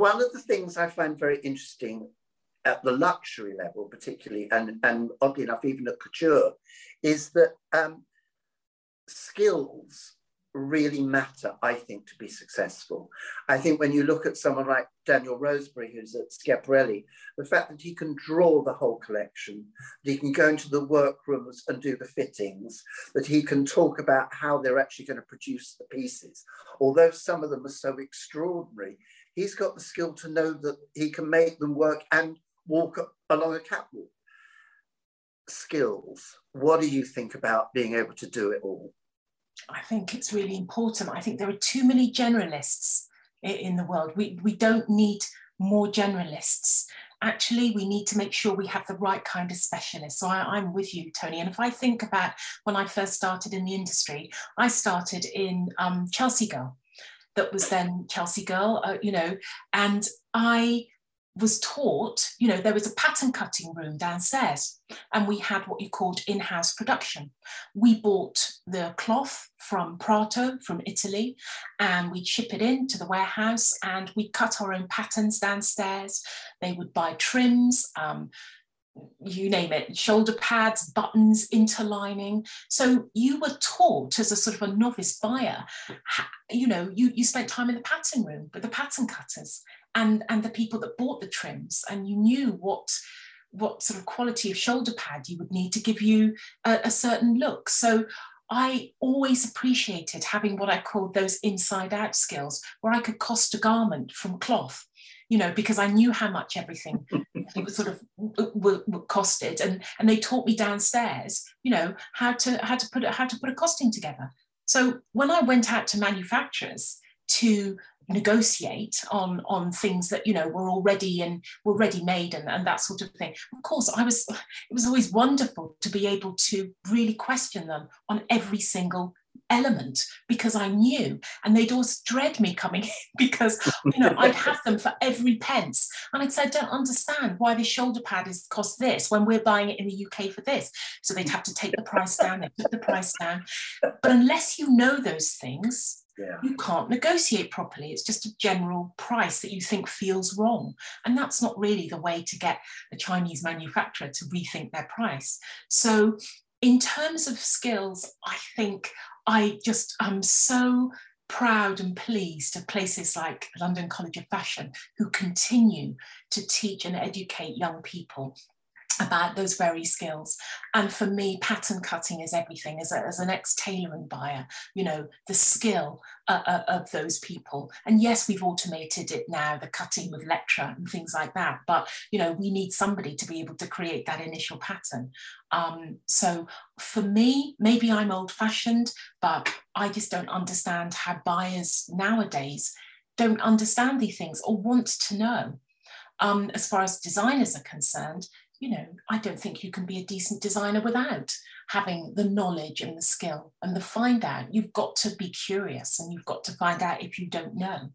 one of the things I find very interesting at the luxury level, particularly, and, and oddly enough, even at couture, is that um, skills really matter, I think, to be successful. I think when you look at someone like Daniel Roseberry, who's at Schiaparelli, the fact that he can draw the whole collection, that he can go into the workrooms and do the fittings, that he can talk about how they're actually going to produce the pieces, although some of them are so extraordinary, he's got the skill to know that he can make them work and walk along a catwalk. Skills. What do you think about being able to do it all? I think it's really important. I think there are too many generalists in the world. We, we don't need more generalists. Actually, we need to make sure we have the right kind of specialists. So I, am with you, Tony. And if I think about when I first started in the industry, I started in um, Chelsea Girl, that was then Chelsea Girl, uh, you know, and I was taught, you know, there was a pattern cutting room downstairs and we had what you called in house production. We bought the cloth from Prato, from Italy, and we'd ship it in to the warehouse and we'd cut our own patterns downstairs. They would buy trims. Um, you name it, shoulder pads, buttons, interlining. So you were taught as a sort of a novice buyer, you know, you, you spent time in the pattern room with the pattern cutters and and the people that bought the trims and you knew what what sort of quality of shoulder pad you would need to give you a, a certain look so I always appreciated having what I called those inside out skills where I could cost a garment from cloth you know, because I knew how much everything it was sort of w- w- costed, and and they taught me downstairs, you know, how to how to put how to put a costing together. So when I went out to manufacturers to negotiate on on things that you know were already and were ready made and, and that sort of thing of course i was it was always wonderful to be able to really question them on every single element because I knew, and they'd always dread me coming in because you know I'd have them for every pence, and I'd say, I don't understand why this shoulder pad is cost this when we're buying it in the UK for this. So they'd have to take the price down, they put the price down. But unless you know those things, yeah. you can't negotiate properly. It's just a general price that you think feels wrong. And that's not really the way to get a Chinese manufacturer to rethink their price. So, in terms of skills, I think I just am so proud and pleased of places like London College of Fashion who continue to teach and educate young people about those very skills. And for me, pattern cutting is everything. As, a, as an ex-tailoring buyer, you know, the skill uh, uh, of those people. And yes, we've automated it now, the cutting with Lectra and things like that. But, you know, we need somebody to be able to create that initial pattern. Um, so for me, maybe I'm old fashioned, but I just don't understand how buyers nowadays don't understand these things or want to know. Um, as far as designers are concerned, you know, I don't think you can be a decent designer without having the knowledge and the skill and the find out. You've got to be curious and you've got to find out if you don't know.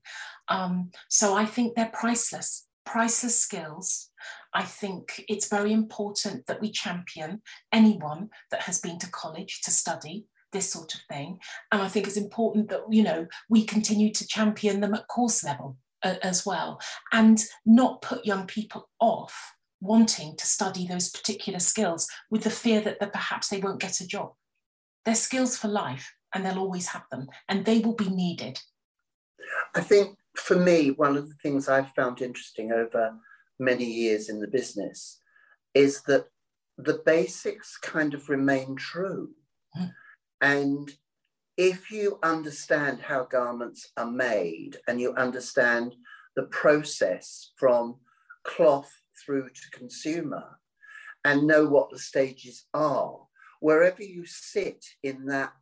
Um, so I think they're priceless, priceless skills. I think it's very important that we champion anyone that has been to college to study this sort of thing. And I think it's important that, you know, we continue to champion them at course level uh, as well and not put young people off wanting to study those particular skills with the fear that, that perhaps they won't get a job. They're skills for life and they'll always have them and they will be needed. I think for me, one of the things I've found interesting over many years in the business is that the basics kind of remain true. Mm. And if you understand how garments are made and you understand the process from cloth through to consumer and know what the stages are. Wherever you sit in that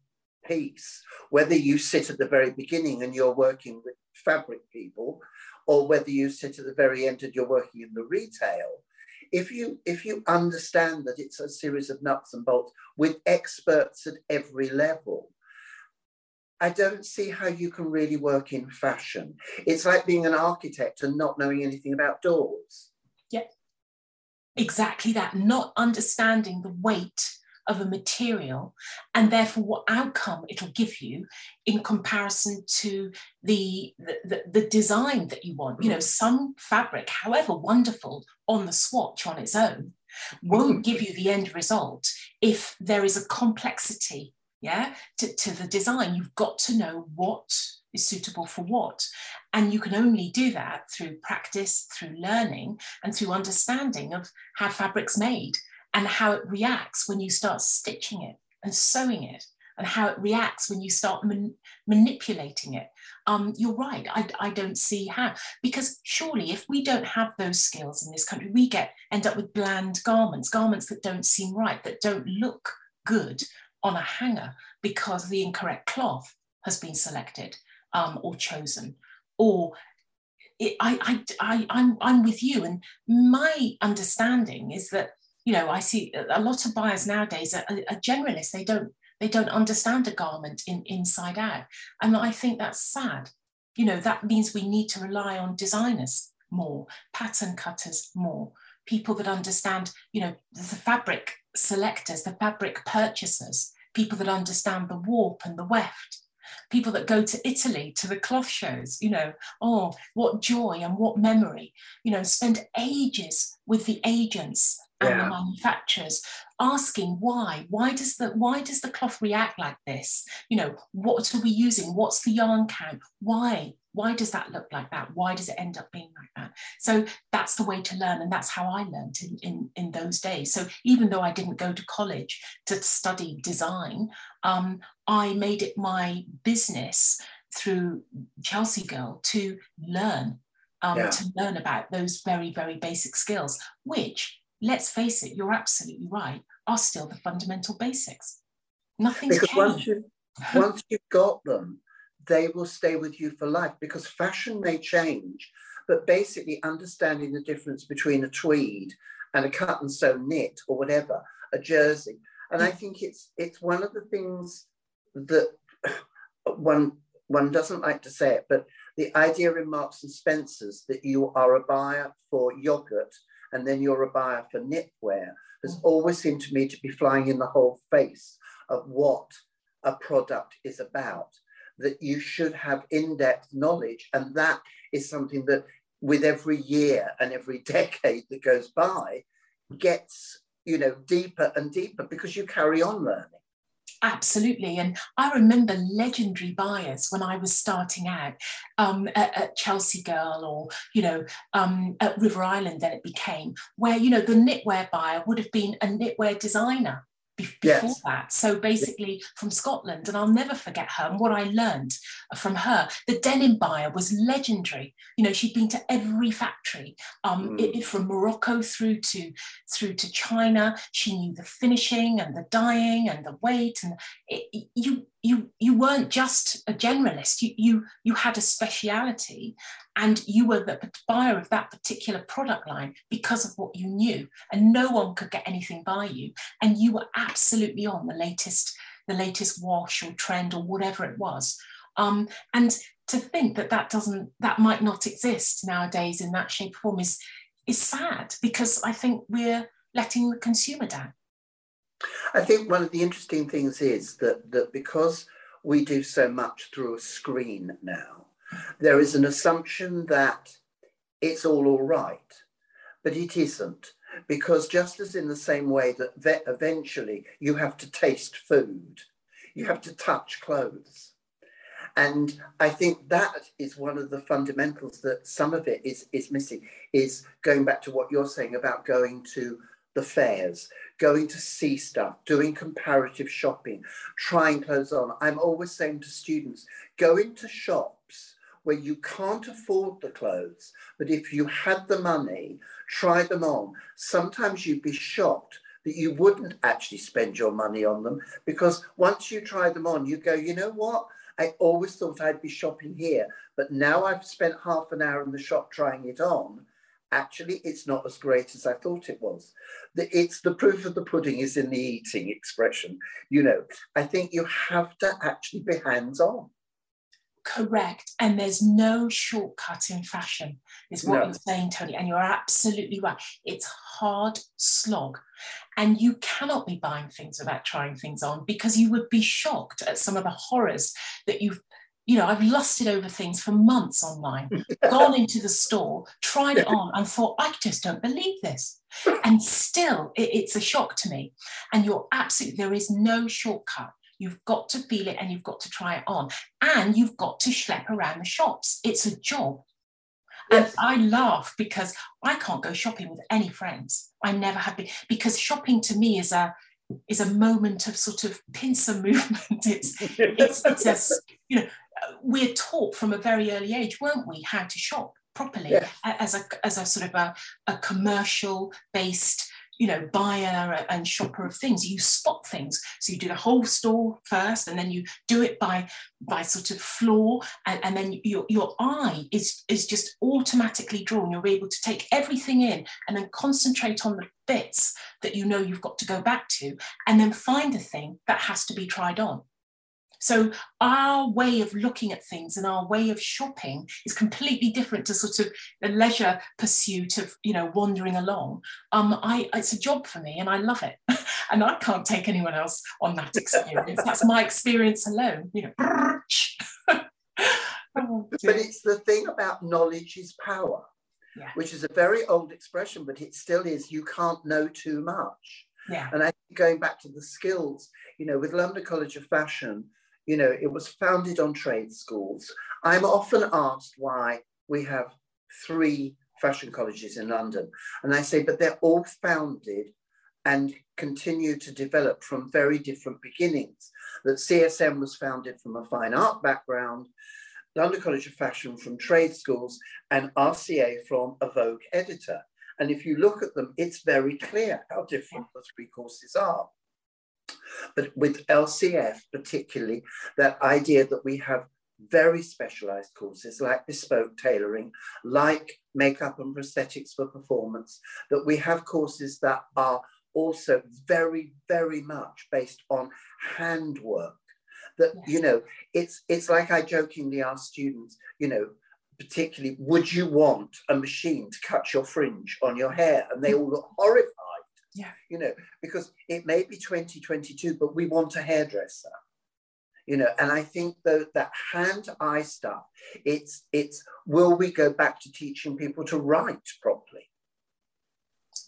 piece, whether you sit at the very beginning and you're working with fabric people, or whether you sit at the very end and you're working in the retail, if you if you understand that it's a series of nuts and bolts with experts at every level, I don't see how you can really work in fashion. It's like being an architect and not knowing anything about doors exactly that, not understanding the weight of a material and therefore what outcome it'll give you in comparison to the, the, the design that you want. You know, mm. some fabric, however wonderful on the swatch on its own, won't give you the end result if there is a complexity yeah to, to the design. You've got to know what is suitable for what and you can only do that through practice through learning and through understanding of how fabric's made and how it reacts when you start stitching it and sewing it and how it reacts when you start man- manipulating it. Um, you're right. I, I don't see how because surely if we don't have those skills in this country, we get end up with bland garments, garments that don't seem right, that don't look good on a hanger because the incorrect cloth has been selected um, or chosen, or it, I, I, I, I'm, I'm with you. And my understanding is that you know, I see a lot of buyers nowadays are, are generalists. They don't they don't understand a garment in, inside out. And I think that's sad. You know, that means we need to rely on designers more, pattern cutters more, people that understand, you know, the fabric selectors, the fabric purchasers, people that understand the warp and the weft, people that go to Italy to the cloth shows, you know, oh, what joy and what memory, you know, spend ages with the agents and yeah. the manufacturers asking why why does the why does the cloth react like this? You know what are we using? What's the yarn count? Why why does that look like that? Why does it end up being like that? So that's the way to learn and that's how i learned in, in, in those days. So even though i didn't go to college to study design um, i made it my business through chelsea girl to learn um, yeah. to learn about those very very basic skills which let's face it, you're absolutely right, are still the fundamental basics. Nothing's because changed. Once, you, once you've got them, they will stay with you for life because fashion may change, but basically understanding the difference between a tweed and a cut and sew knit or whatever, a jersey. And I think it's it's one of the things that one one doesn't like to say it, but the idea in Marks and Spencers that you are a buyer for yogurt and then you're a buyer for knitwear has mm. always seemed to me to be flying in the whole face of what a product is about. That you should have in depth knowledge. And that is something that, with every year and every decade that goes by, gets you know deeper and deeper because you carry on learning Absolutely. And I remember legendary buyers when I was starting out um, at, at, Chelsea Girl or, you know, um, at River Island, then it became, where, you know, the knitwear buyer would have been a knitwear designer before yes. that. So basically from Scotland, and I'll never forget her and what I learned from her. The denim buyer was legendary. You know, she'd been to every factory, um, mm. it, from Morocco through to through to China. She knew the finishing and the dyeing and the weight, and it, you you you weren't just a generalist. You you you had a speciality, and you were the buyer of that particular product line because of what you knew. And no one could get anything by you. And you were absolutely on the latest the latest wash or trend or whatever it was. Um, and to think that that doesn't that might not exist nowadays in that shape or form is is sad because i think we're letting the consumer down i think one of the interesting things is that that because we do so much through a screen now there is an assumption that it's all all right, but it isn't. Because just as in the same way that eventually you have to taste food, you have to touch clothes. And I think that is one of the fundamentals that some of it is, is missing, is going back to what you're saying about going to the fairs, going to see stuff, doing comparative shopping, trying clothes on. I'm always saying to students, go into shops where you can't afford the clothes, but if you had the money, try them on. Sometimes you'd be shocked that you wouldn't actually spend your money on them because once you try them on, you go, you know what? I always thought I'd be shopping here, but now I've spent half an hour in the shop trying it on. Actually, it's not as great as I thought it was. The, it's the proof of the pudding is in the eating expression. You know, I think you have to actually be hands on. Correct. And there's no shortcut in fashion, is what no. you're saying, Tony. And you're absolutely right. It's hard slog. And you cannot be buying things without trying things on because you would be shocked at some of the horrors that you've you know, I've lusted over things for months online, gone into the store, tried it on, and thought, I just don't believe this. And still, it, it's a shock to me. And you're absolutely, there is no shortcut. You've got to feel it and you've got to try it on. And you've got to schlep around the shops. It's a job. Yes. And I laugh because I can't go shopping with any friends. I never have been because shopping to me is a is a moment of sort of pincer movement. It's it's, it's a you know we're taught from a very early age, weren't we, how to shop properly as a as a sort of a, a commercial based you know buyer and shopper of things. You spot things. So you do the whole store first and then you do it by by sort of floor and, and then your, your eye is is just automatically drawn. You're able to take everything in and then concentrate on the bits that you know you've got to go back to and then find the thing that has to be tried on so our way of looking at things and our way of shopping is completely different to sort of the leisure pursuit of, you know, wandering along. Um, I, it's a job for me and I love it. and I can't take anyone else on that experience. That's my experience alone, you know. oh, but it's the thing about knowledge is power. Yeah. which is a very old expression, but it still is. You can't know too much. Yeah. And I think going back to the skills, you know, with London College of Fashion, you know, it was founded on trade schools. I'm often asked why we have three fashion colleges in London. And I say, but they're all founded and continue to develop from very different beginnings. That CSM was founded from a fine art background, London College of Fashion from trade schools, and RCA from a Vogue editor. And if you look at them, it's very clear how different the three courses are. But with LCF, particularly, that idea that we have very specialized courses like bespoke tailoring, like makeup and prosthetics for performance, that we have courses that are also very, very much based on handwork. That, yes. you know, it's it's like I jokingly ask students, you know, particularly, would you want a machine to cut your fringe on your hair? And they all look horrified yeah. You know, because it may be 2022, but we want a hairdresser. You know, and I think that that hand-eye stuff, it's it's will we go back to teaching people to write properly?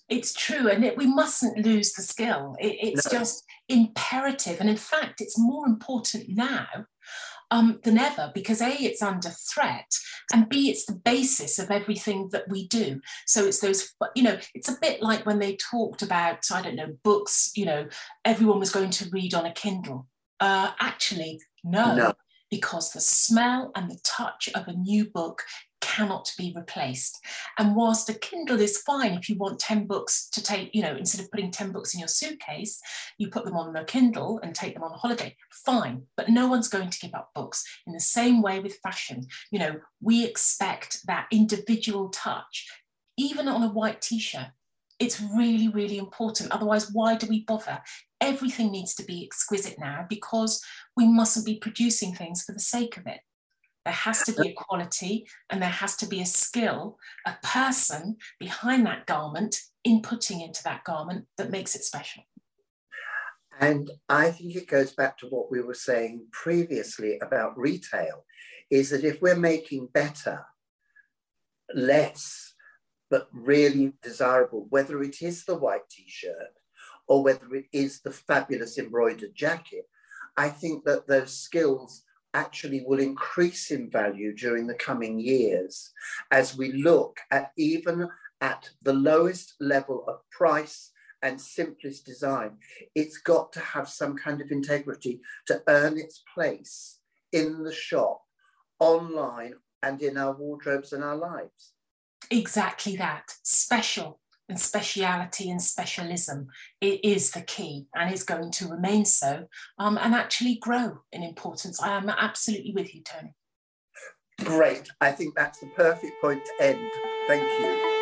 It's true, and it, we mustn't lose the skill. It, it's no. just imperative, and in fact, it's more important now um, than ever because A, it's under threat, and B, it's the basis of everything that we do. So it's those, you know, it's a bit like when they talked about, I don't know, books, you know, everyone was going to read on a Kindle. Uh, actually, no. no because the smell and the touch of a new book cannot be replaced. And whilst a Kindle is fine if you want 10 books to take, you know, instead of putting 10 books in your suitcase, you put them on a Kindle and take them on a holiday, fine. But no one's going to give up books. In the same way with fashion, you know, we expect that individual touch, even on a white t shirt. It's really, really important. Otherwise, why do we bother? Everything needs to be exquisite now because we mustn't be producing things for the sake of it. There has to be a quality and there has to be a skill, a person behind that garment, inputting into that garment that makes it special. And I think it goes back to what we were saying previously about retail is that if we're making better, less, but really desirable, whether it is the white t shirt or whether it is the fabulous embroidered jacket, I think that those skills actually will increase in value during the coming years as we look at even at the lowest level of price and simplest design, it's got to have some kind of integrity to earn its place in the shop, online, and in our wardrobes and our lives. Exactly that. Special and speciality and specialism it is the key and is going to remain so um, and actually grow in importance. I am absolutely with you, Tony. Great. I think that's the perfect point to end. Thank you.